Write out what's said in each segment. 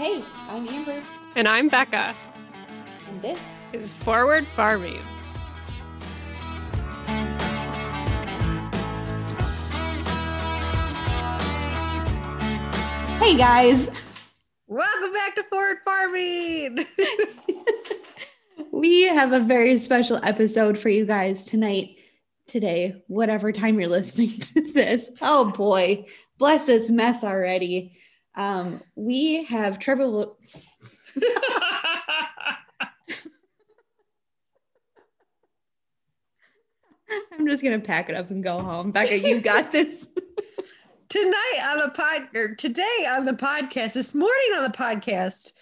Hey, I'm Amber, And I'm Becca. and this Is Forward Farming. Hey guys, Welcome back to Forward Farming. we have a very special episode for you guys tonight, today, whatever time you're listening to this. Oh boy, bless this mess already. Um, we have Trevor. Lo- I'm just gonna pack it up and go home. Becca, you got this. Tonight on the pod, or today on the podcast, this morning on the podcast,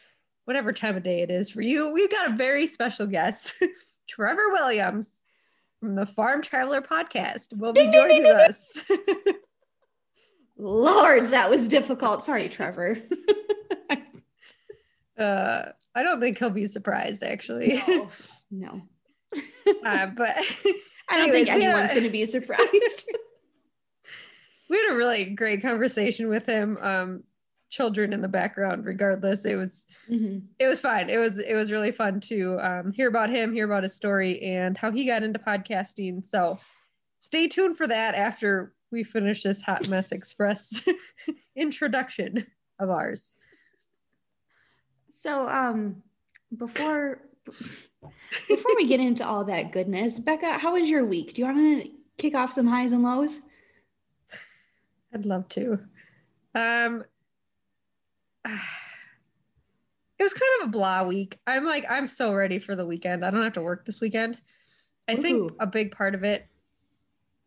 whatever time of day it is for you, we've got a very special guest, Trevor Williams from the Farm Traveler podcast. Will be joining us. Lord, that was difficult. Sorry, Trevor. uh, I don't think he'll be surprised, actually. no, no. uh, but I don't Anyways, think we, uh, anyone's gonna be surprised. we had a really great conversation with him. Um, children in the background, regardless, it was Mhm. it was fun. It was it was really fun to um, hear about him, hear about his story, and how he got into podcasting. So stay tuned for that after we finish this Hot Mess Express introduction of ours. So, um, before before we get into all that goodness, Becca, how was your week? Do you want to kick off some highs and lows? I'd love to. Um, it was kind of a blah week. I'm like, I'm so ready for the weekend. I don't have to work this weekend. I think a big part of it,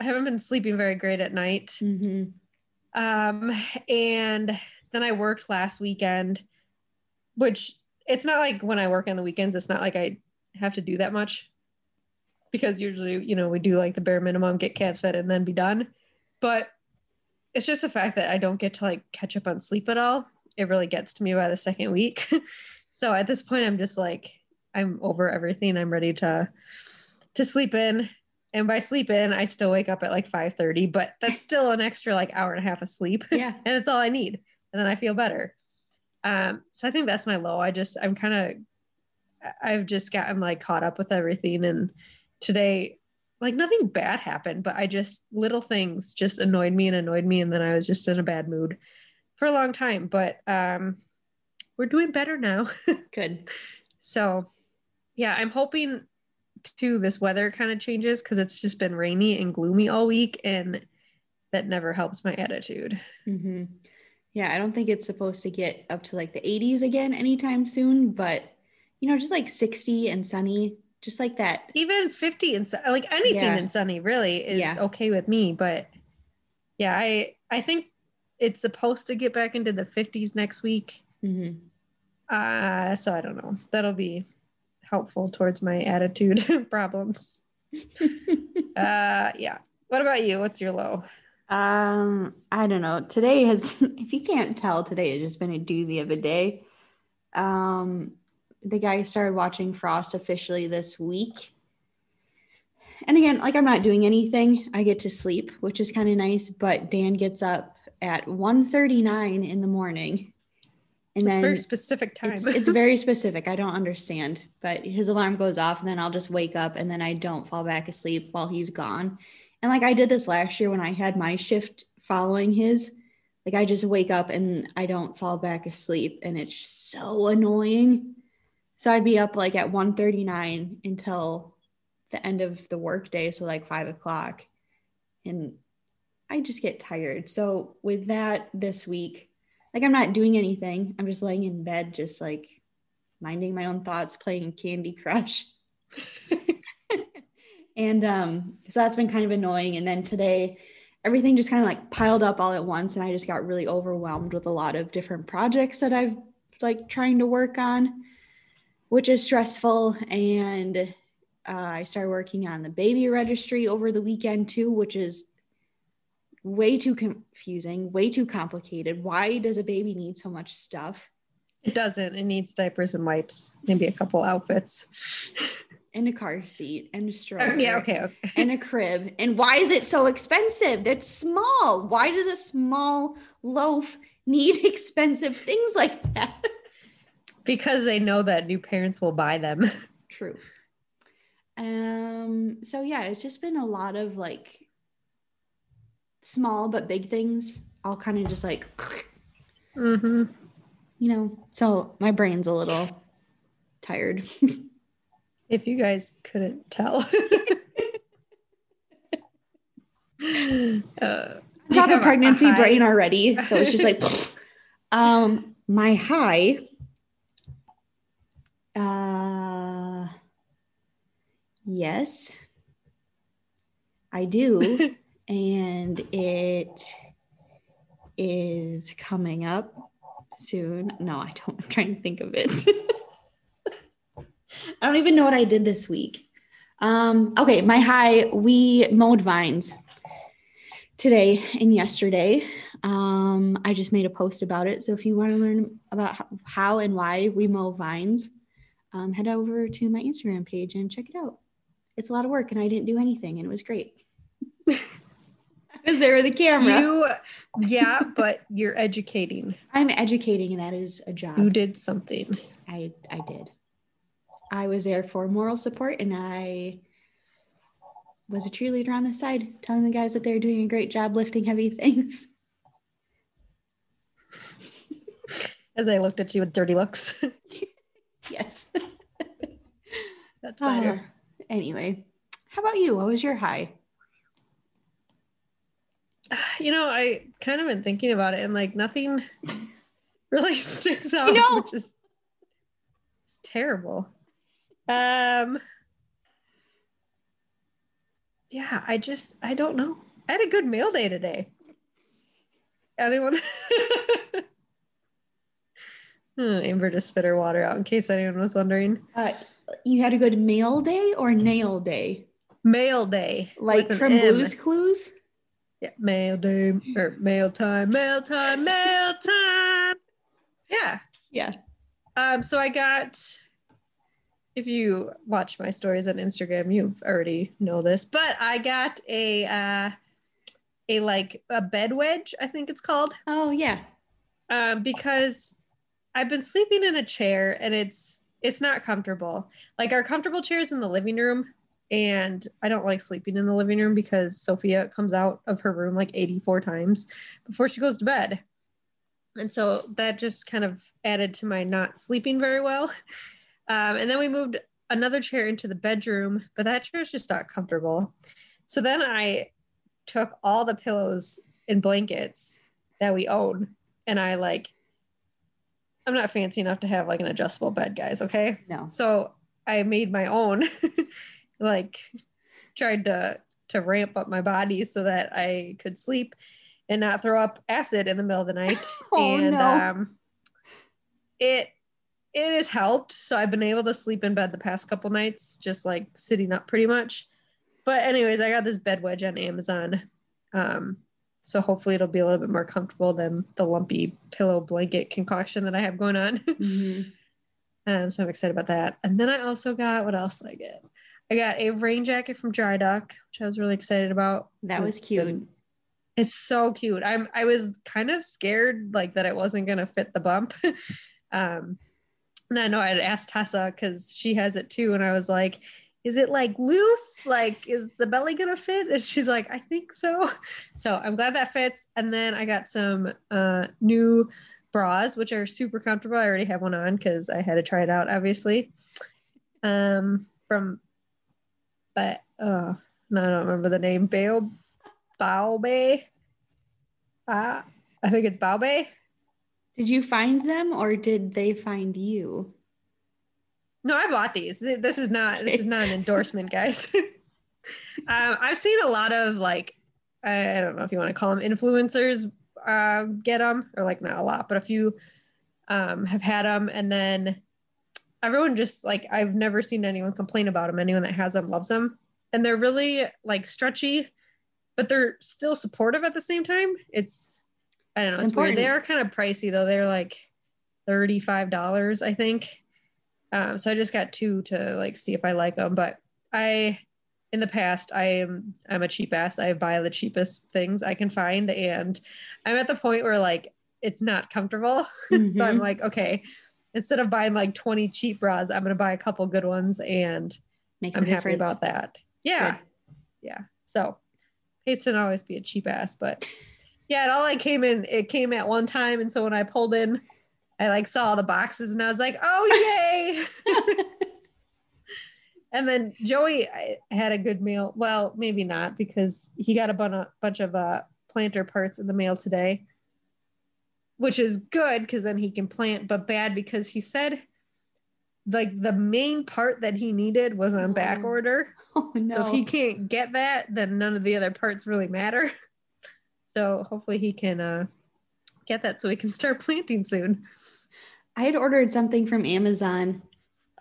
I haven't been sleeping very great at night. Mm-hmm. Um, and then I worked last weekend, which it's not like when I work on the weekends, it's not like I have to do that much because usually, you know, we do like the bare minimum, get cats fed and then be done. But it's just the fact that I don't get to like catch up on sleep at all. It really gets to me by the second week. so at this point, I'm just like, I'm over everything. I'm ready to to sleep in. And by sleep in, I still wake up at like 5:30, but that's still an extra like hour and a half of sleep. Yeah. and it's all I need. And then I feel better. Um, so I think that's my low. I just I'm kind of I've just gotten like caught up with everything. And today, like nothing bad happened, but I just little things just annoyed me and annoyed me. And then I was just in a bad mood for a long time. But um we're doing better now. Good. So, yeah, I'm hoping too this weather kind of changes because it's just been rainy and gloomy all week, and that never helps my attitude. hmm Yeah, I don't think it's supposed to get up to like the 80s again anytime soon, but you know, just like 60 and sunny, just like that. Even 50 and like anything Yeah. in sunny really is Yeah. okay with me. But yeah, I I think it's supposed to get back into the 50s next week. hmm Uh, so I don't know. That'll be helpful towards my attitude problems. Uh, yeah. What about you? What's your low? Um, I don't know. Today has, if you can't tell, today has just been a doozy of a day. Um, the guy started watching Frost officially this week. And again, like I'm not doing anything. I get to sleep, which is kind of nice, but Dan gets up at 1:39 in the morning. And It's then very specific time. it's, it's very specific. I don't understand, but his alarm goes off and then I'll just wake up and then I don't fall back asleep while he's gone. And like I did this last year when I had my shift following his, like I just wake up and I don't fall back asleep and it's so annoying. So I'd be up like at 1:39 until the end of the workday, so like five o'clock. And I just get tired. So with that this week, like I'm not doing anything. I'm just laying in bed, just like minding my own thoughts, playing Candy Crush. and um, so that's been kind of annoying. And then today, everything just kind of like piled up all at once, and I just got really overwhelmed with a lot of different projects that I've like trying to work on, which is stressful. And uh, I started working on the baby registry over the weekend too, which is way too confusing, way too complicated. Why does a baby need so much stuff? It doesn't. It needs diapers and wipes, maybe a couple outfits. And a car seat and a stroller. yeah, okay, okay. And a crib. And why is it so expensive? That's small. Why does a small loaf need expensive things like that? because they know that new parents will buy them. True. Um, so yeah, it's just been a lot of like small but big things, all kind of just like hmm you know, so my brain's a little tired. If you guys couldn't tell. uh, I'm do you have a pregnancy brain already. So it's just like um my high. Uh yes. I do. and it is coming up soon. No, I don't. I'm trying to think of it. I don't even know what I did this week. Um, okay, my high, we mowed vines today and yesterday. Um, I just made a post about it. So if you want to learn about how- and why we mow vines, um, head over to my Instagram page and check it out. It's a lot of work and I didn't do anything and it was great. I was there with the camera. You, yeah, but you're educating. I'm educating and that is a job. You did something. I I did. I was there for moral support and I was a cheerleader on the side telling the guys that they're doing a great job lifting heavy things. As I looked at you with dirty looks. Yes. That's better. Uh, anyway, how about you? What was your high? you know, I kind of been thinking about it and like nothing really sticks out, know. which is it's terrible. Um yeah, I just I don't know. I had a good mail day today. Anyone Hmm, Amber just spit her water out in case anyone was wondering. Uh, you had a good mail day or nail day? Mail day. Like from Blue's Clues? Yeah, mail day or mail time, mail time, mail time. Yeah. Yeah. Um, so I got if you watch my stories on Instagram, you've already know this, but I got a uh a like a bed wedge, I think it's called. Oh yeah. Um, because I've been sleeping in a chair and it's it's not comfortable. Like our comfortable chairs in the living room, and I don't like sleeping in the living room because Sophia comes out of her room like 84 times before she goes to bed. And so that just kind of added to my not sleeping very well. Um, and then we moved another chair into the bedroom, but that chair is just not comfortable. So then I took all the pillows and blankets that we own and I like I'm not fancy enough to have like an adjustable bed, guys, okay? No. So I made my own like tried to to ramp up my body so that I could sleep and not throw up acid in the middle of the night. Oh, and no. um it it has helped. So I've been able to sleep in bed the past couple nights, just like sitting up pretty much. But anyways, I got this bed wedge on Amazon. Um, so hopefully it'll be a little bit more comfortable than the lumpy pillow blanket concoction that I have going on. Mhm. um, so I'm excited about that. And then I also got what else did I get? I got a rain jacket from Dry Dock, which I was really excited about. That was cute. It's so cute. I'm I was kind of scared like that it wasn't gonna fit the bump. um and I know I'd asked Tessa because she has it too, and I was like, is it like loose? Like, is the belly gonna fit? And she's like, I think so. So I'm glad that fits. And then I got some uh new bras, which are super comfortable. I already have one on because I had to try it out, obviously. Um from but uh no, I don't remember the name. Bao Baobei. Uh, I think it's Baobei. Did you find them or did they find you? No, I bought these. This is not this is not an endorsement, guys. um, I've seen a lot of like I, I don't know if you want to call them influencers um, get them or like not a lot, but a few um, have had them, and then everyone just like I've never seen anyone complain about them. Anyone that has them loves them, and they're really like stretchy, but they're still supportive at the same time. It's I don't know. It's It's, weird. They are kind of pricey though. They're like thirty five dollars, I think. Um, so I just got two to like see if I like them. But I, in the past, I am I'm a cheap ass. I buy the cheapest things I can find, and I'm at the point where like it's not comfortable. so I'm Mhm. like, okay, instead of buying like 20 cheap bras, I'm gonna buy a couple good ones and Makes I'm happy difference. about that. Yeah. Good. Yeah. So hates to not always be a cheap ass, but yeah, it all like came in, it came at one time. And so when I pulled in, I like saw all the boxes and I was like, oh yay. and then Joey had a good meal. Well, maybe not because he got a bun- bunch of uh, planter parts in the mail today, which is good because then he can plant, but bad because he said like the main part that he needed was on back Oh, order. oh no. So if he can't get that, then none of the other parts really matter. So hopefully he can uh, get that so he can start planting soon. I had ordered something from Amazon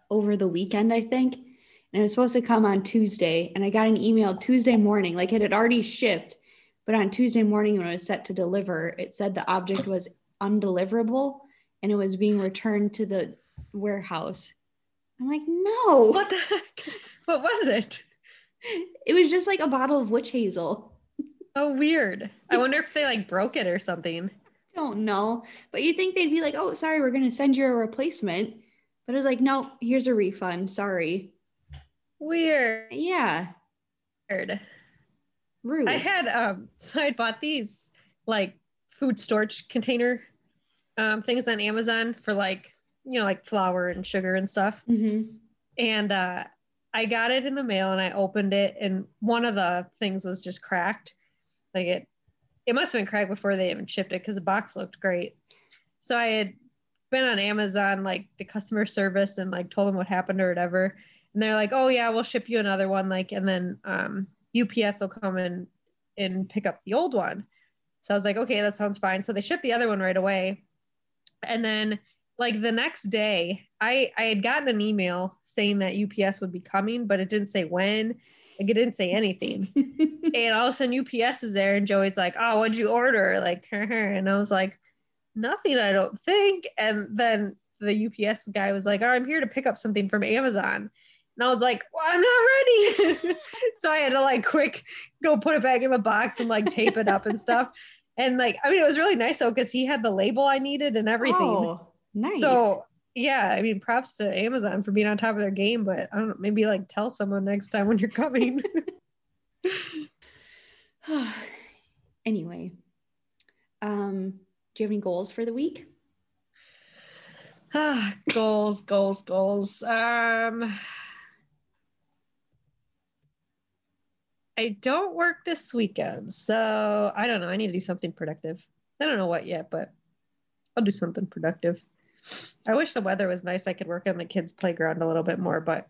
over the weekend, I think, and it was supposed to come on Tuesday. And I got an email Tuesday morning, like it had already shipped, but on Tuesday morning when it was set to deliver, it said the object was undeliverable and it was being returned to the warehouse. I'm like, no, What the heck? What was it? it was just like a bottle of witch hazel. Oh, weird. I wonder if they like broke it or something. Don't know, but you think they'd be like, oh, sorry, we're going to send you a replacement. But it was like, no, here's a refund. Sorry. Weird. Yeah, rude. I had um so I bought these like food storage container um things on Amazon for like you know like flour and sugar and stuff. hmm and uh I got it in the mail and I opened it and one of the things was just cracked. Like it it must have been cracked before they even shipped it because the box looked great. So I had been on Amazon like the customer service and like told them what happened or whatever. And they're like, "Oh yeah, we'll ship you another one like and then um UPS will come and and pick up the old one." So I was like, "Okay, that sounds fine." So they shipped the other one right away. And then like the next day i i had gotten an email saying that ups would be coming but it didn't say when. Like it didn't say anything. And all of a sudden ups is there and joey's like oh what'd you order? Like and i was like nothing i don't think. And then the ups guy was like oh i'm here to pick up something from amazon. And i was like well, i'm not ready. So i had to like quick go put it back in the box and like tape it up and stuff and like i mean it was really nice though because he had the label i needed and everything Oh, nice. so yeah, I mean, props to Amazon for being on top of their game, but I don't know, maybe like tell someone next time when you're coming. anyway, um, do you have any goals for the week? ah, goals, goals, goals. Um, I don't work this weekend, so I don't know. I need to do something productive. I don't know what yet, but I'll do something productive. I wish the weather was nice. I could work on the kids' playground a little bit more, but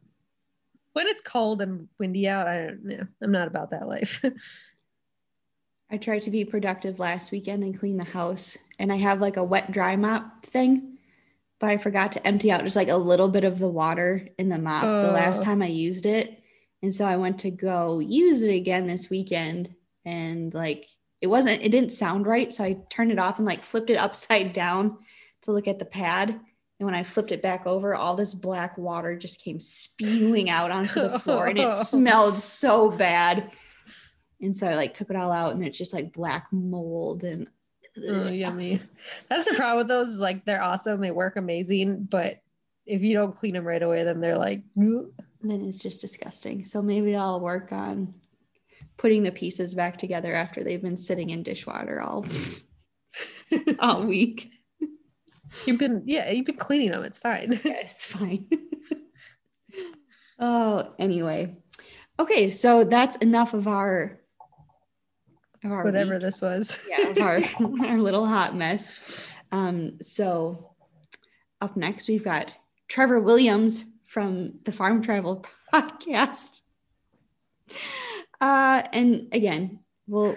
when it's cold and windy out, I don't know. I'm not about that life. I tried to be productive last weekend and clean the house, and I have like a wet dry mop thing, but I forgot to empty out just like a little bit of the water in the mop the last Oh. time I used it. And so I went to go use it again this weekend, and like it wasn't, it didn't sound right. So I turned it off and like flipped it upside down to look at the pad. And when I flipped it back over, all this black water just came spewing out onto the floor and it smelled so bad. And so I like took it all out and it's just like black mold and oh, yummy. That's the problem with those is like they're awesome. They work amazing, but if you don't clean them right away, then they're like, "Ugh." Then it's just disgusting. So maybe I'll work on putting the pieces back together after they've been sitting in dishwater all all week. you've been, yeah, you've been cleaning them. It's fine. Yeah, it's fine. oh, anyway. Okay, so that's enough of our of our Whatever week. this was. yeah, our, our little hot mess. Um, so up next we've got Trevor Williams from the Farm Travel podcast. Uh, and again, well,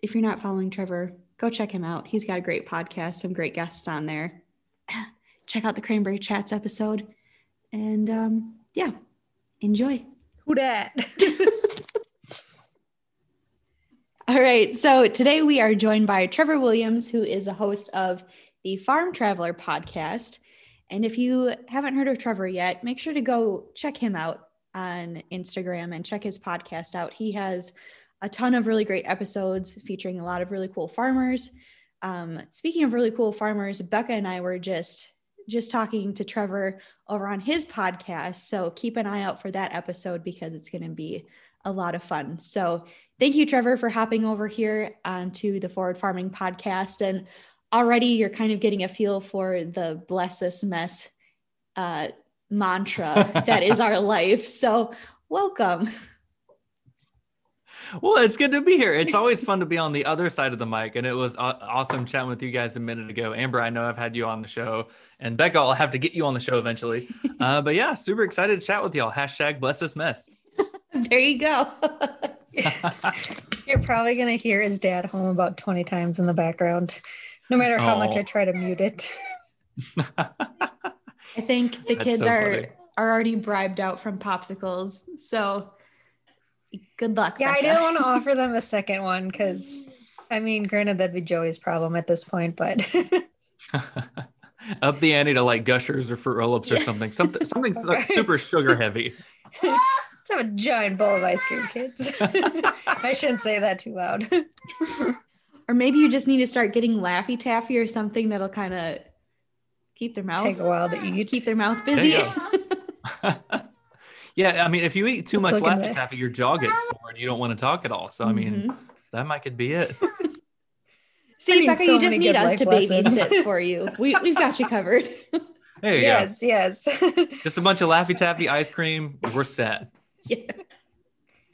if you're not following Trevor, go check him out. He's got a great podcast, some great guests on there. Check out the Cranberry Chats episode. And um, yeah, enjoy. Who dat? All right. So today we are joined by Trevor Williams, who is a host of the Farm Traveler podcast. And if you haven't heard of Trevor yet, make sure to go check him out on Instagram and check his podcast out. He has a ton of really great episodes featuring a lot of really cool farmers. Um, speaking of really cool farmers, Becca and I were just just talking to Trevor over on his podcast. So keep an eye out for that episode because it's going to be a lot of fun. So thank you, Trevor, for hopping over here onto the Forward Farming podcast. And already you're kind of getting a feel for the bless us mess uh, mantra that is our life. So welcome. Well, it's good to be here. It's always fun to be on the other side of the mic, and it was awesome chatting with you guys a minute ago. Amber, I know I've had you on the show, and Becca, I'll have to get you on the show eventually. Uh, but yeah, super excited to chat with y'all. Hashtag bless this mess. there you go. You're probably gonna hear his dad home about 20 times in the background, no matter how oh. much I oh. try to mute it. I think the That's kids so are funny. are already bribed out from popsicles, so good luck. Yeah, Becca. I didn't want to offer them a second one because, I mean, granted, that'd be Joey's problem at this point, but. Up the ante to like gushers or fruit roll-ups or something. Something something okay. super sugar heavy. Let's have a giant bowl of ice cream, kids. I shouldn't say that too loud. Or maybe you just need to start getting Laffy Taffy or something that'll kind of keep their mouth take a while to eat, keep their mouth busy. Yeah, I mean, if you eat too much Laffy Taffy, your jaw gets sore and you don't want to talk at all. So, I mean, mm-hmm. that might could be it. See, Becca, so you just need us to babysit for you. We, we've got you covered. There you yes, go. Yes, yes. Just a bunch of Laffy Taffy ice cream. We're set. Yeah.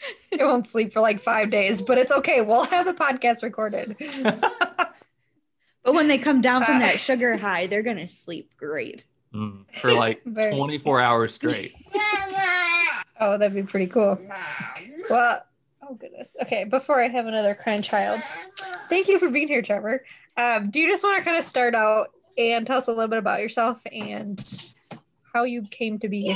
You won't sleep for like five days, but it's okay. We'll have the podcast recorded. but when they come down from that sugar high, they're going to sleep great. Mm, for like 24 hours straight. Oh, that'd be pretty cool. Well, oh goodness. Okay, before I have another crying child, thank you for being here, Trevor. Um, do you just want to kind of start out and tell us a little bit about yourself and how you came to be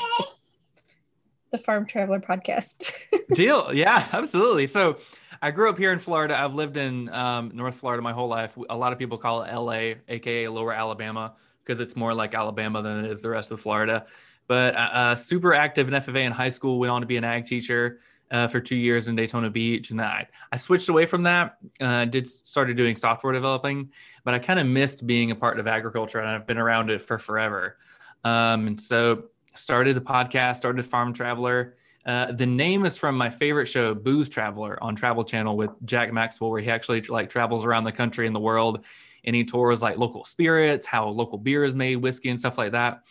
the Farm Traveler podcast? Deal. Yeah, absolutely. So I grew up here in Florida. I've lived in um, North Florida my whole life. A lot of people call it LA, aka Lower Alabama, because it's more like Alabama than it is the rest of Florida but uh, uh super active in FFA in high school. Went on to be an ag teacher uh, for two years in Daytona Beach, and I I switched away from that. Uh, did started doing software developing, but I kind of missed being a part of agriculture, and I've been around it for forever. Um, and so started a podcast, started Farm Traveler. Uh, the name is from my favorite show, Booze Traveler, on Travel Channel with Jack Maxwell, where he actually like travels around the country and the world, and he tours like local spirits, how local beer is made, whiskey, and stuff like that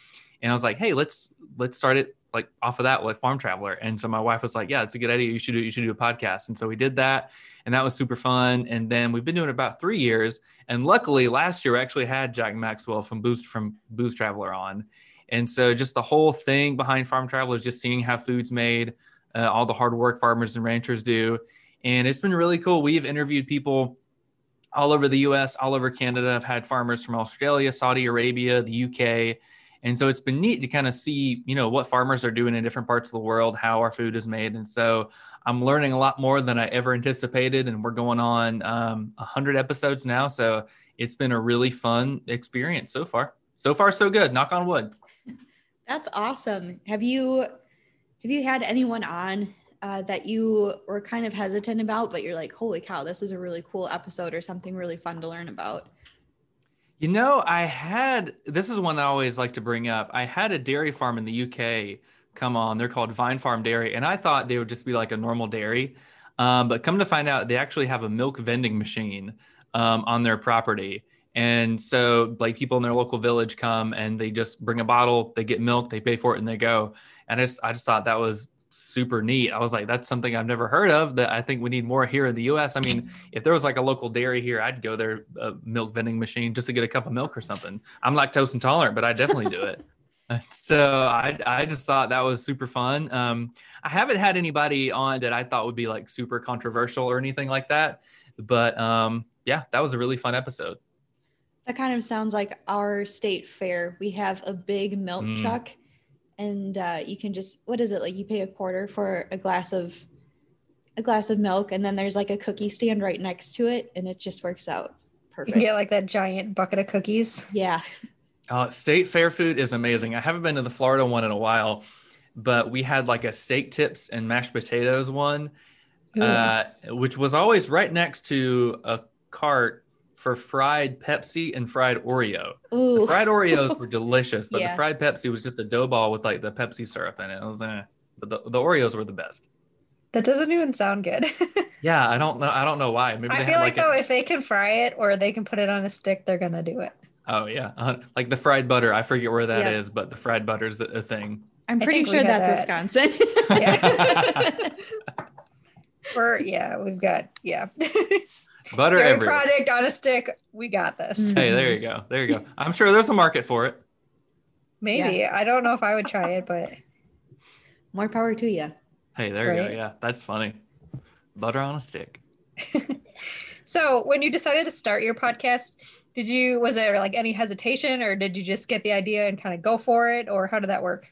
and I was like, hey, let's let's start it like off of that with Farm Traveler. And so my wife was like, yeah, it's a good idea. You should do you should do a podcast. And so we did that, and that was super fun. And then we've been doing it about three years. And luckily, last year we actually had Jack Maxwell from Booze from Booze Traveler on. And so just the whole thing behind Farm Travel is just seeing how food's made, uh, all the hard work farmers and ranchers do. And it's been really cool. We've interviewed people all over the US, all over Canada. I've had farmers from Australia, Saudi Arabia, the UK, and so it's been neat to kind of see, you know, what farmers are doing in different parts of the world, how our food is made. And so I'm learning a lot more than I ever anticipated. And we're going on um, 100 episodes now. So it's been a really fun experience so far. So far, so good. Knock on wood. That's awesome. Have you have you had anyone on uh, that you were kind of hesitant about, but you're like, holy cow, this is a really cool episode or something really fun to learn about? You know, I had this is one I always like to bring up. I had a dairy farm in the UK come on. They're called Vine Farm Dairy, and I thought they would just be like a normal dairy. Um, but come to find out, they actually have a milk vending machine um, on their property. And so, like, people in their local village come and they just bring a bottle, they get milk, they pay for it, and they go. And I just, I just thought that was super neat. I was like, that's something I've never heard of that I think we need more here in the US. I mean, if there was like a local dairy here, I'd go there, a milk vending machine just to get a cup of milk or something. I'm lactose intolerant, but I definitely do it. So I, I just thought that was super fun. Um, I haven't had anybody on that I thought would be like super controversial or anything like that. But um, yeah, that was a really fun episode. That kind of sounds like our state fair. We have a big milk mm. truck and uh, you can just what is it like you pay a quarter for a glass of a glass of milk and then there's like a cookie stand right next to it and it just works out perfect. You get like that giant bucket of cookies. Yeah. Uh, state fair food is amazing. I haven't been to the Florida one in a while, but we had like a steak tips and mashed potatoes one, uh, which was always right next to a cart for fried Pepsi and fried Oreo. The Ooh. fried Oreos were delicious, but Yeah. the fried Pepsi was just a dough ball with like the Pepsi syrup in it. It was eh. But the, the Oreos were the best. That doesn't even sound good. Yeah, I don't know. I don't know why. Maybe I feel like, like, though, a, if they can fry it or they can put it on a stick, they're gonna do it. oh yeah, uh, like the fried butter. I forget where that is, Yeah. but the fried butter's a, a thing. I'm pretty sure that's that. Wisconsin. Yeah. Or yeah, we've got yeah. Butter Dairy everywhere. product on a stick. We got this. Hey, there you go. There you go. I'm sure there's a market for it. Maybe I don't know if I would try it, but More power to you. Hey, there you go. Yeah, that's funny. Butter on a stick. so when you decided to start your podcast, did you was there like any hesitation or did you just get the idea and kind of go for it or how did that work?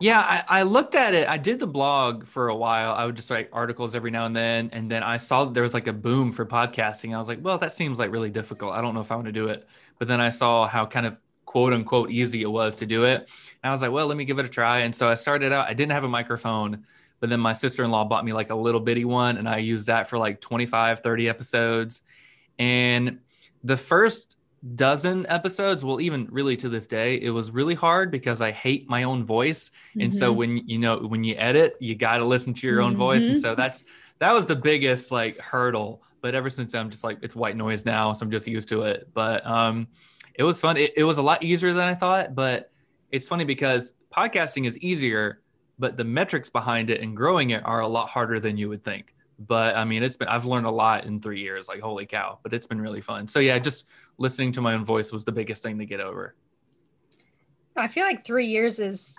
Yeah, I, I looked at it. I did the blog for a while. I would just write articles every now and then. And then I saw that there was like a boom for podcasting. I was like, well, that seems like really difficult. I don't know if I want to do it. But then I saw how kind of quote unquote easy it was to do it. And I was like, well, let me give it a try. And so I started out, I didn't have a microphone, but then my sister in law bought me like a little bitty one. And I used that for like 25, 30 episodes. And the first dozen episodes, well, even really to this day, it was really hard because I hate my own voice. And so Mhm. when you know when you edit, you got to listen to your own voice, and Mhm. so that's that was the biggest like hurdle. But ever since I'm just like it's white noise now, so I'm just used to it. But um, it was fun. It, it was a lot easier than I thought. But it's funny because podcasting is easier, but the metrics behind it and growing it are a lot harder than you would think. But I mean, it's been I've learned a lot in three years. Like holy cow! But it's been really fun. So yeah, just listening to my own voice was the biggest thing to get over. I feel like three years is,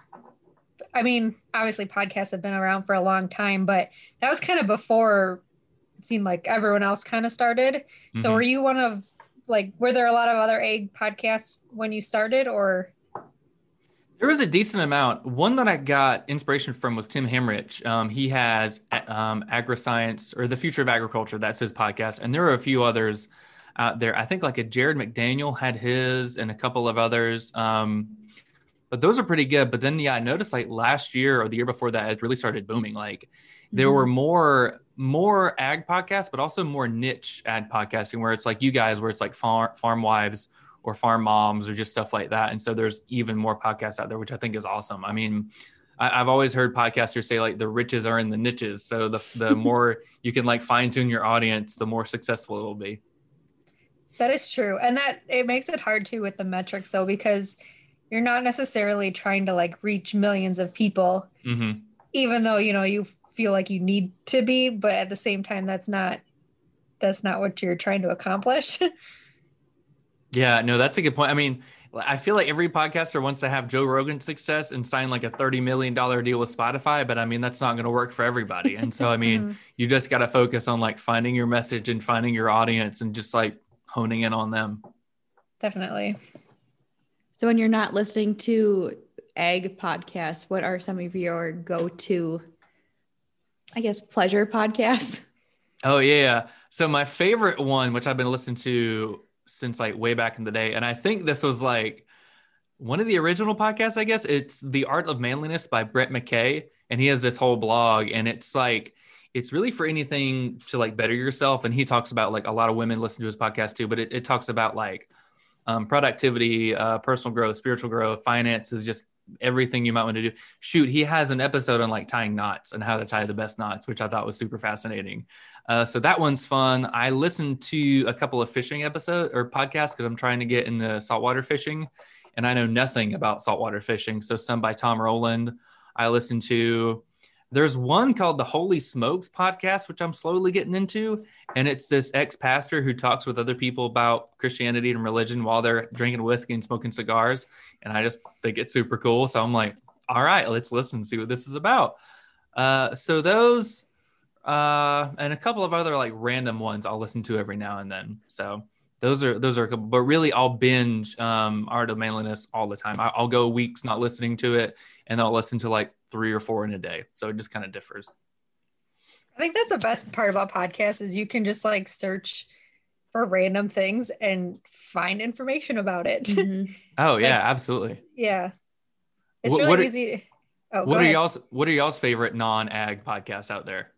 I mean, obviously podcasts have been around for a long time, but that was kind of before it seemed like everyone else kind of started. So Mhm. were you one of, like, were there a lot of other ag podcasts when you started or? There was a decent amount. One that I got inspiration from was Tim Hammerich. Um, he has um, AgriScience or the Future of Agriculture. That's his podcast, and there are a few others out there. I think like a Jared McDaniel had his, and a couple of others. Um, but those are pretty good. But then, yeah, I noticed like last year or the year before that, it really started booming. Like there Mhm. were more more ag podcasts, but also more niche ad podcasting, where it's like you guys, where it's like farm farm wives or farm moms or just stuff like that. And so there's even more podcasts out there, which I think is awesome. I mean, I, I've always heard podcasters say like the riches are in the niches. So the the more you can like fine tune your audience, the more successful it will be. That is true. And that it makes it hard too with the metrics though, because you're not necessarily trying to like reach millions of people, hmm even though, you know, you feel like you need to be, but at the same time, that's not, that's not what you're trying to accomplish. Yeah, no, that's a good point. I mean, I feel like every podcaster wants to have Joe Rogan success and sign like a $30 million deal with Spotify, but I mean, that's not going to work for everybody. And so, I mean, Mhm. you just got to focus on like finding your message and finding your audience and just like honing in on them. Definitely. So when you're not listening to ag podcasts, what are some of your go-to, I guess, pleasure podcasts? Oh yeah. So my favorite one, which I've been listening to since like way back in the day, and I think this was like one of the original podcasts. I guess it's The Art of Manliness by Brett McKay, and he has this whole blog, and it's like it's really for anything to like better yourself. And he talks about like a lot of women listen to his podcast too, but it, it talks about like um, productivity, uh, personal growth, spiritual growth, finances, just everything you might want to do. Shoot, he has an episode on like tying knots and how to tie the best knots, which I thought was super fascinating. Uh, so that one's fun. I listened to a couple of fishing episodes or podcasts because I'm trying to get into saltwater fishing, and I know nothing about saltwater fishing. So some by Tom Rowland. I listened to. There's one called the Holy Smokes podcast, which I'm slowly getting into, and it's this ex-pastor who talks with other people about Christianity and religion while they're drinking whiskey and smoking cigars, and I just think it's super cool. So I'm like, all right, let's listen, and see what this is about. Uh, so those uh, and a couple of other like random ones I'll listen to every now and then. So those are those are a couple, but really I'll binge um, Art of Manliness all the time. I, I'll go weeks not listening to it, and I'll listen to like three or four in a day. So it just kind of differs. I think that's the best part about podcasts is you can just like search for random things and find information about it. Mhm. Oh yeah, absolutely. yeah. It's What- really what are- easy. Oh, what are ahead. y'all's What are y'all's favorite non ag podcasts out there?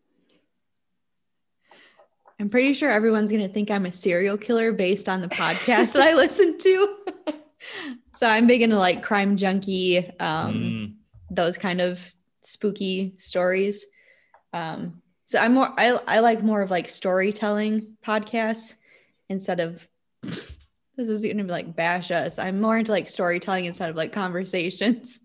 I'm pretty sure everyone's going to think I'm a serial killer based on the podcast that I listen to. so I'm big into like crime junkie, um, Mm. Those kind of spooky stories. Um, so I'm more, I, I like more of like storytelling podcasts instead of, this is to be like bash us. I'm more into like storytelling instead of like conversations.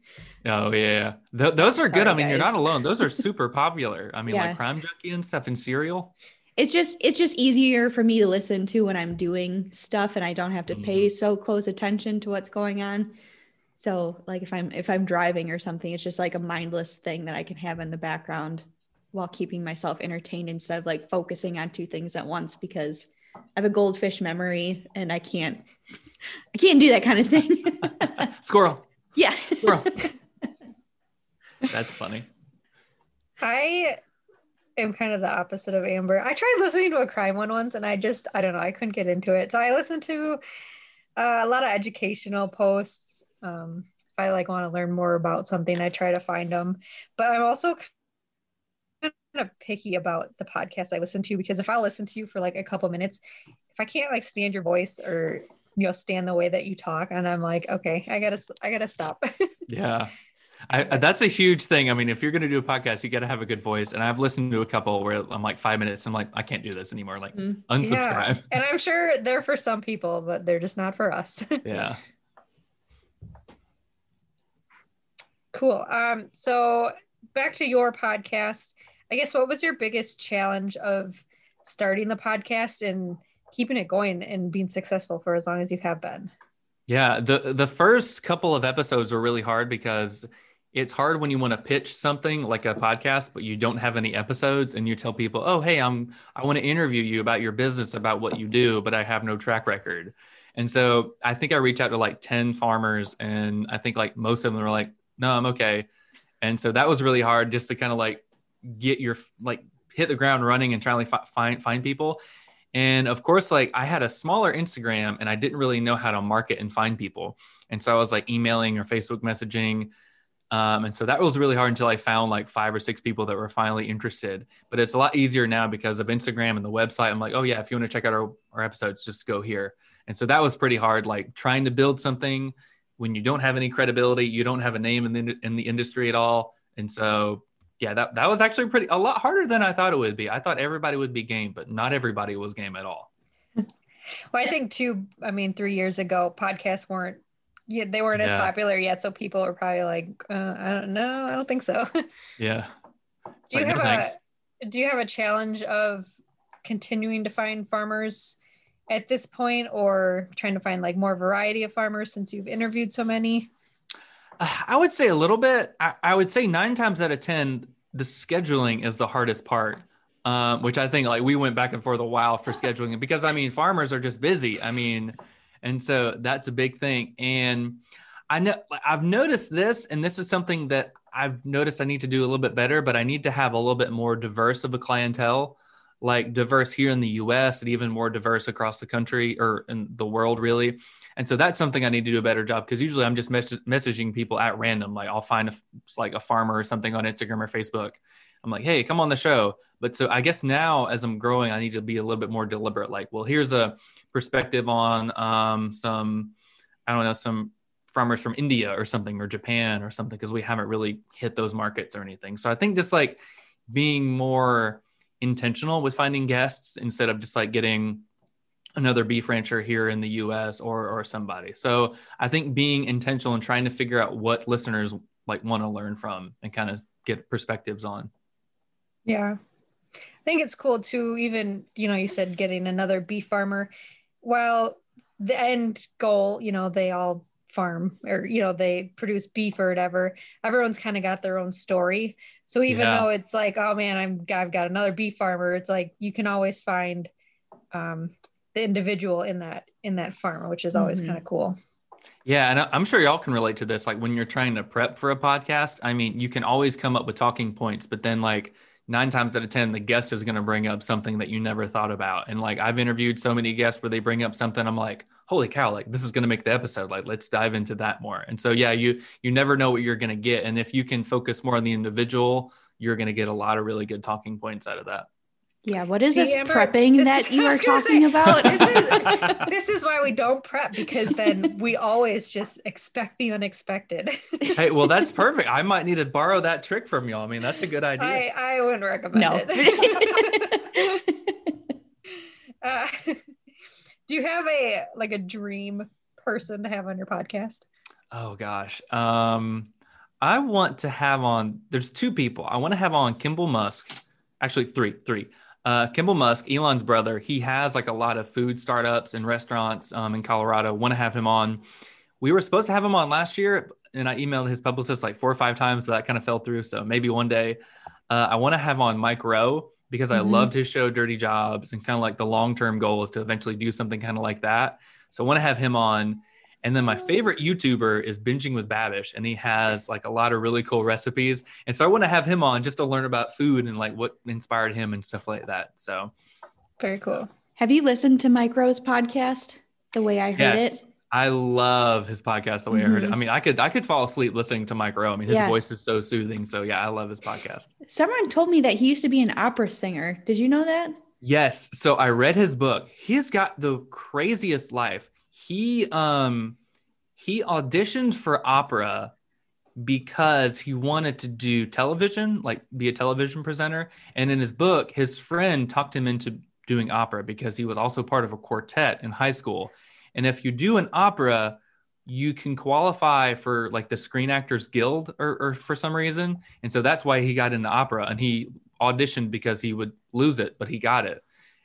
Oh yeah, Th- those are good. Sorry, I mean, you're not alone. Those are super popular. I mean, Yeah. like crime junkie and stuff and serial. it's just it's just easier for me to listen to when I'm doing stuff and I don't have to pay Mm-hmm. so close attention to what's going on. So like if I'm if I'm driving or something, it's just like a mindless thing that I can have in the background while keeping myself entertained instead of like focusing on two things at once because I have a goldfish memory and I can't I can't do that kind of thing. Squirrel. yeah. Squirrel. That's funny. I am kind of the opposite of Amber. I tried listening to a crime one once and I just, I don't know, I couldn't get into it. So I listened to uh, a lot of educational posts. Um, if I like want to learn more about something, I try to find them. But I'm also kind of picky about the podcast I listen to because if I listen to you for like a couple minutes, if I can't like stand your voice or you know stand the way that you talk, and I'm like, okay, I gotta, I gotta stop. Yeah. I, that's a huge thing. I mean, if you're going to do a podcast, you got to have a good voice. And I've listened to a couple where I'm like five minutes. I'm like, I can't do this anymore. Like, Mm. unsubscribe. and I'm sure they're for some people, but they're just not for us. Yeah. Cool. Um, so back to your podcast. I guess what was your biggest challenge of starting the podcast and keeping it going and being successful for as long as you have been? Yeah, the the first couple of episodes were really hard because it's hard when you want to pitch something like a podcast, but you don't have any episodes, and you tell people, "Oh, hey, I'm I want to interview you about your business, about what you do, but I have no track record." And so I think I reached out to like ten farmers, and I think like most of them were like, "No, I'm okay." And so that was really hard, just to kind of like get your like hit the ground running and try to find find people. And of course, like I had a smaller Instagram and I didn't really know how to market and find people. And so I was like emailing or Facebook messaging. Um, and so that was really hard until I found like five or six people that were finally interested. But it's a lot easier now because of Instagram and the website. I'm like, oh, yeah, if you want to check out our, our episodes, just go here. And so that was pretty hard, like trying to build something when you don't have any credibility, you don't have a name in the, in the industry at all. And so yeah, that, that was actually pretty a lot harder than I thought it would be. I thought everybody would be game, but not everybody was game at all. Well, I think too, I mean, three years ago, podcasts weren't yeah, they weren't as popular yet. So people were probably like, uh, I don't know, I don't think so. Yeah. It's do you like, have no a do you have a challenge of continuing to find farmers at this point or trying to find like more variety of farmers since you've interviewed so many? Uh, I would say a little bit. I, I would say nine times out of 10, the scheduling is the hardest part, um, which I think like we went back and forth a while for scheduling because I mean, farmers are just busy. I mean, and so that's a big thing. And I know I've noticed this, and this is something that I've noticed I need to do a little bit better, but I need to have a little bit more diverse of a clientele, like diverse here in the US and even more diverse across the country or in the world, really. And so that's something I need to do a better job because usually I'm just mess- messaging people at random. Like I'll find a, like a farmer or something on Instagram or Facebook. I'm like, hey, come on the show. But so I guess now as I'm growing, I need to be a little bit more deliberate. Like, well, here's a perspective on um, some, I don't know, some farmers from India or something or Japan or something because we haven't really hit those markets or anything. So I think just like being more intentional with finding guests instead of just like getting another beef rancher here in the US or or somebody. So I think being intentional and trying to figure out what listeners like want to learn from and kind of get perspectives on. Yeah. I think it's cool too, even, you know, you said getting another beef farmer. While the end goal, you know, they all farm or, you know, they produce beef or whatever, everyone's kind of got their own story. So even Yeah. though it's like, oh man, I'm I've got another beef farmer, it's like you can always find um the individual in that in that farmer, which is always Mhm. kind of cool. Yeah, and I'm sure y'all can relate to this. Like when you're trying to prep for a podcast, I mean, you can always come up with talking points, but then like nine times out of 10, the guest is going to bring up something that you never thought about. And like I've interviewed so many guests where they bring up something, I'm like, holy cow, like this is going to make the episode. Like let's dive into that more. And so, yeah, you, you never know what you're going to get. And if you can focus more on the individual, you're going to get a lot of really good talking points out of that. Yeah, what is See, this Amber, prepping this that is- you are talking say, about? this is this is why we don't prep because then we always just expect the unexpected. hey, well, that's perfect. I might need to borrow that trick from y'all. I mean, that's a good idea. I I wouldn't recommend No. it. uh, do you have a like a dream person to have on your podcast? Oh gosh. Um, I want to have on. There's two people. I want to have on Kimball Musk. Actually, three, three. Uh, Kimball Musk, Elon's brother. He has like a lot of food startups and restaurants um, in Colorado. Want to have him on. We were supposed to have him on last year, and I emailed his publicist like four or five times, but that kind of fell through. So maybe one day. Uh, I want to have on Mike Rowe because I Mhm. loved his show Dirty Jobs, and kind of like the long term goal is to eventually do something kind of like that. So I want to have him on. And then my favorite YouTuber is Binging with Babish, and he has like a lot of really cool recipes. And so I want to have him on just to learn about food and like what inspired him and stuff like that. So Very cool. Have you listened to Mike Rowe's podcast? The way I heard yes, it. I love his podcast the way I heard it. I mean, I could I could fall asleep listening to Mike Rowe. I mean, his Yeah. voice is so soothing. So yeah, I love his podcast. Someone told me that he used to be an opera singer. Did you know that? Yes. So I read his book. He's got the craziest life. He um he auditioned for opera because he wanted to do television, like be a television presenter. And in his book, his friend talked him into doing opera because he was also part of a quartet in high school. And if you do an opera, you can qualify for like the Screen Actors Guild or, or for some reason. And so that's why he got into opera and he auditioned because he would lose it, but he got it.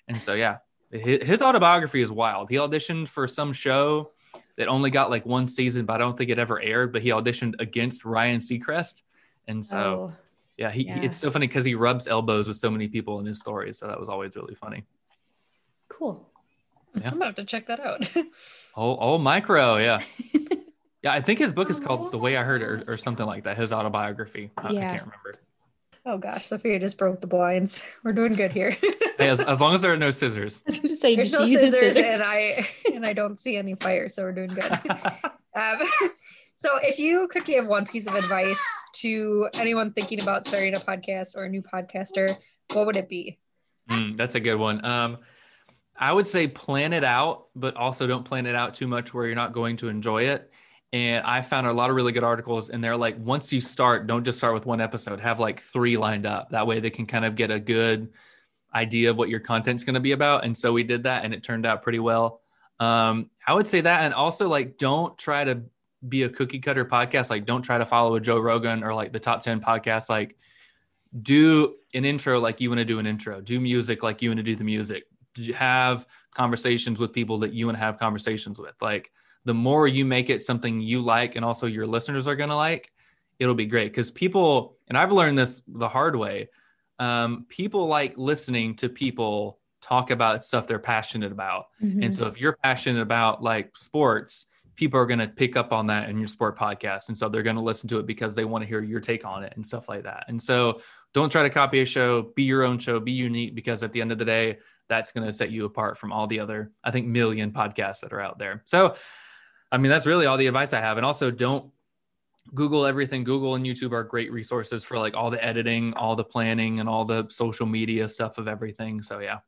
And so, yeah, his, autobiography is wild. He auditioned for some show that only got like one season, but I don't think it ever aired. But he auditioned against Ryan Seacrest. And so, oh, yeah, he, he- yeah. it's so funny because he rubs elbows with so many people in his stories. So that was always really funny. cool. Yeah. I'm gonna have to check that out. Oh, oh, Mike Rowe, yeah. Yeah, I think his book is called The Way I Heard It or, or something like that. His autobiography. I, I can't remember. oh gosh, Sophia just broke the blinds. We're doing good here. Hey, as, as long as there are no scissors. I was going to say, There's did no scissors, scissors? and I and I don't see any fire, so we're doing good. um, so, if you could give one piece of advice to anyone thinking about starting a podcast or a new podcaster, what would it be? Mm, that's a good one. Um, I would say plan it out, but also don't plan it out too much where you're not going to enjoy it. And I found a lot of really good articles, and they're like, once you start, don't just start with one episode, have like three lined up. That way they can kind of get a good idea of what your content's going to be about. And so we did that, and it turned out pretty well. Um, I would say that, and also like, don't try to be a cookie cutter podcast. Like, don't try to follow a Joe Rogan or like the top 10 podcast. Like, do an intro like you want to do an intro, do music like you want to do the music, have conversations with people that you want to have conversations with. Like, the more you make it something you like and also your listeners are going to like, it'll be great. Because people, and I've learned this the hard way, um, people like listening to people talk about stuff they're passionate about. Mhm. And so if you're passionate about like sports, people are going to pick up on that in your sport podcast. And so they're going to listen to it because they want to hear your take on it and stuff like that. And so don't try to copy a show, be your own show, be unique because at the end of the day, that's going to set you apart from all the other, I think, million podcasts that are out there. So, I mean, that's really all the advice I have. And also don't Google everything. Google and YouTube are great resources for like all the editing, all the planning, and all the social media stuff of everything. So, yeah.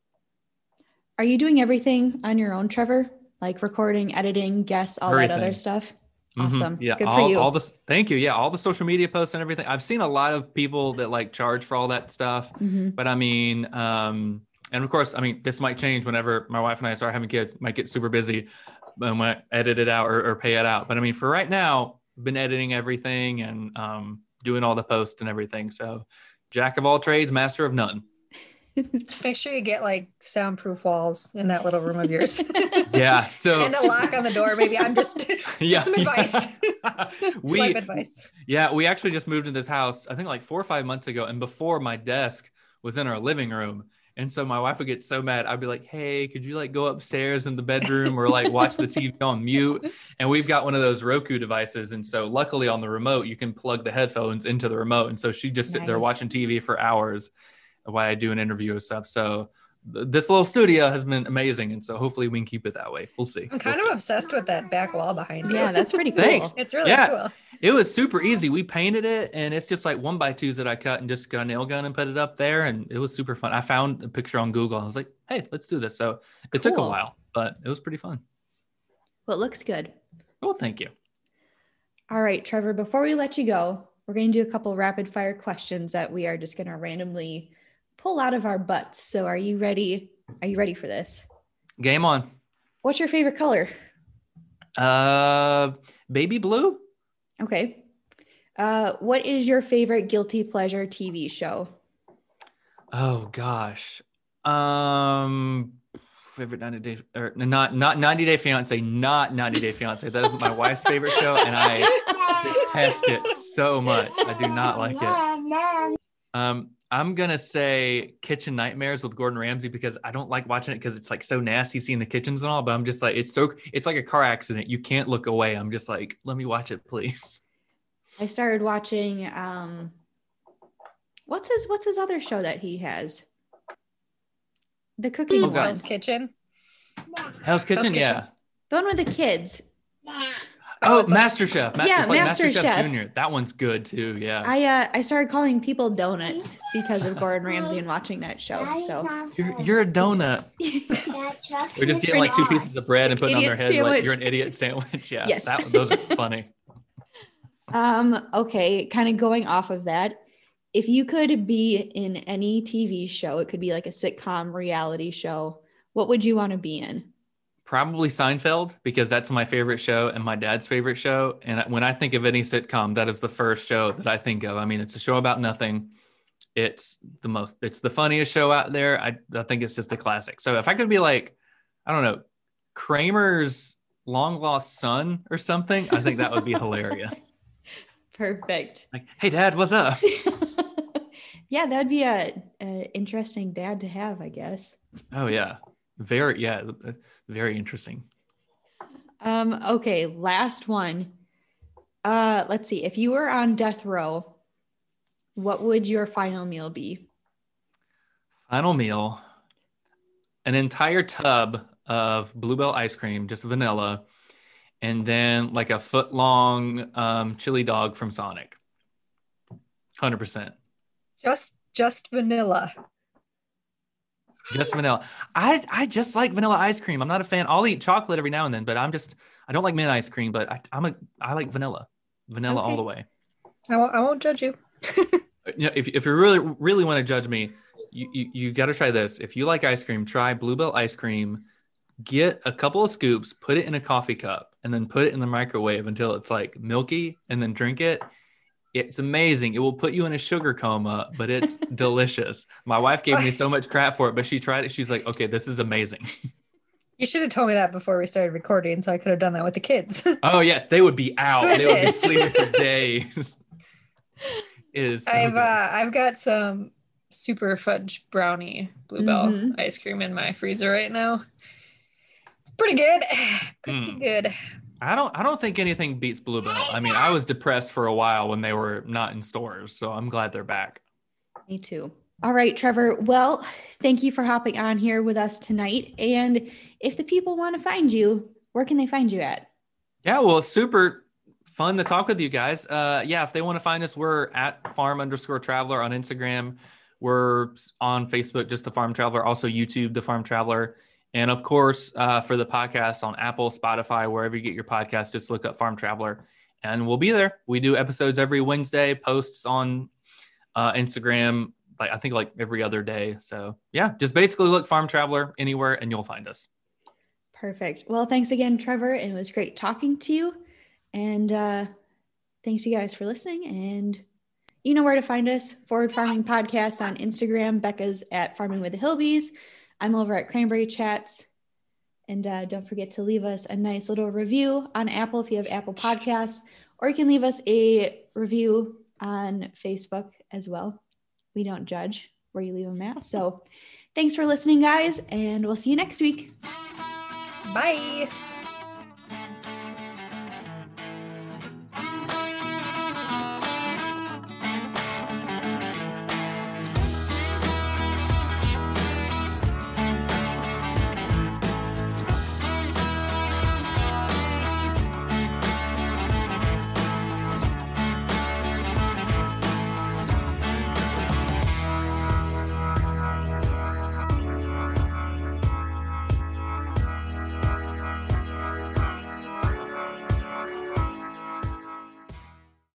Are you doing everything on your own, Trevor? Like recording, editing, guests, all that other Everything. stuff? Mhm. Awesome. Yeah. Good all, for you. all this. Thank you. Yeah. All the social media posts and everything. I've seen a lot of people that like charge for all that stuff. Mhm. But I mean, um, and of course, I mean, this might change whenever my wife and I start having kids. Might get super busy, and might edit it out or, or pay it out. But I mean, for right now, I've been editing everything and um, doing all the posts and everything. So, jack of all trades, master of none. Just make sure you get like soundproof walls in that little room of yours. Yeah. So and a lock on the door. Maybe I'm just yeah, some advice. yeah. we life advice. Yeah, we actually just moved into this house, I think like four or five months ago. And before my desk was in our living room. And so my wife would get so mad. I'd be like, hey, could you like go upstairs in the bedroom or like watch the TV on mute? And we've got one of those Roku devices. And so luckily on the remote, you can plug the headphones into the remote. And so she just sit there watching TV for hours while I do an interview and stuff. So this little studio has been amazing, and so hopefully we can keep it that way. We'll see. I'm kind We'll of see. obsessed with that back wall behind you. Yeah, that's pretty cool. Thanks. it's really Yeah. cool. It was super easy. We painted it, and it's just like one by twos that I cut and just got a nail gun and put it up there, and it was super fun. I found a picture on Google. I was like, "Hey, let's do this." So it took a while, but it was pretty fun. Well, it looks good. Well, thank you. All right, Trevor, before we let you go, we're going to do a couple rapid fire questions that we are just going to randomly pull out of our butts. So, are you ready? Are you ready for this? Game on. What's your favorite color? Uh, baby blue. Okay. Uh, what is your favorite guilty pleasure TV show? Oh gosh. Um favorite 90 day or not not 90 day fiance, not 90 day fiance. That is my wife's favorite show and I detest it so much. I do not like it. Um I'm gonna say Kitchen Nightmares with Gordon Ramsay because I don't like watching it because it's like so nasty seeing the kitchens and all, but I'm just like it's so it's like a car accident. You can't look away. I'm just like, let me watch it, please. I started watching um what's his what's his other show that he has? The cooking Oh, one. God. Hell's Kitchen. Hell's Kitchen, Kitchen. yeah. The one with the kids. Oh, it's like- Master Chef. Ma- Yeah, it's like Master Master Chef Chef. Junior. That one's good too. Yeah. I uh I started calling people donuts because of Gordon Ramsay and watching that show. So You're you're a donut. We're just getting like two pieces of bread and putting on their Idiot head like you're an idiot sandwich. Yeah. Yes. That, those are funny. Um, okay, kind of going off of that. If you could be in any TV show, it could be like a sitcom reality show, what would you want to be in? Probably Seinfeld because that's my favorite show and my dad's favorite show. And when I think of any sitcom, that is the first show that I think of. I mean, it's a show about nothing. It's the most, it's the funniest show out there. I, I think it's just a classic. So if I could be like, I don't know, Kramer's long lost son or something, I think that would be hilarious. Perfect. Like, hey, dad, what's up? yeah, that'd be a, a interesting dad to have, I guess. Oh, yeah. Very, yeah, very interesting. Um, okay, last one. Uh, let's see. If you were on death row, what would your final meal be? Final meal an entire tub of bluebell ice cream, just vanilla, and then like a foot long um, chili dog from Sonic. 100%. Just just vanilla. Just vanilla. I, I just like vanilla ice cream. I'm not a fan. I'll eat chocolate every now and then, but I'm just, I don't like mint ice cream, but I, I'm a, I like vanilla. Vanilla all the way. I won't, I won't judge you. Uh, you know, if, if you really really want to judge me, you you, you got to try this. If you like ice cream, try Bluebell ice cream. Get a couple of scoops, put it in a coffee cup, and then put it in the microwave until it's like milky, and then drink it. It's amazing. It will put you in a sugar coma, but it's delicious. My wife gave me so much crap for it, but she tried it. She's like, "Okay, this is amazing." You should have told me that before we started recording, so I could have done that with the kids. Oh yeah, they would be out. They would be sleeping for days. It is. so I've uh, I've got some super fudge brownie bluebell Mhm. ice cream in my freezer right now. It's pretty good. Pretty Mm. good. I don't I don't think anything beats Bluebell. I mean, I was depressed for a while when they were not in stores, so I'm glad they're back. Me too. All right, Trevor. Well, thank you for hopping on here with us tonight. And if the people want to find you, where can they find you at? Yeah, well, super fun to talk with you guys. Uh yeah, if they want to find us, we're at farm underscore traveler on Instagram. We're on Facebook, just the farm traveler, also YouTube, the farm traveler. And of course, uh, for the podcast on Apple, Spotify, wherever you get your podcast, just look up Farm Traveler and we'll be there. We do episodes every Wednesday, posts on uh, Instagram, like I think like every other day. So yeah, just basically look Farm Traveler anywhere and you'll find us. Perfect. Well, thanks again, Trevor. It was great talking to you. And uh, thanks you guys for listening. And you know where to find us Forward Farming Podcast on Instagram. Becca's at Farming with the Hillbees. I'm over at Cranberry Chats. And uh, don't forget to leave us a nice little review on Apple if you have Apple Podcasts, or you can leave us a review on Facebook as well. We don't judge where you leave them at. So thanks for listening, guys, and we'll see you next week. Bye.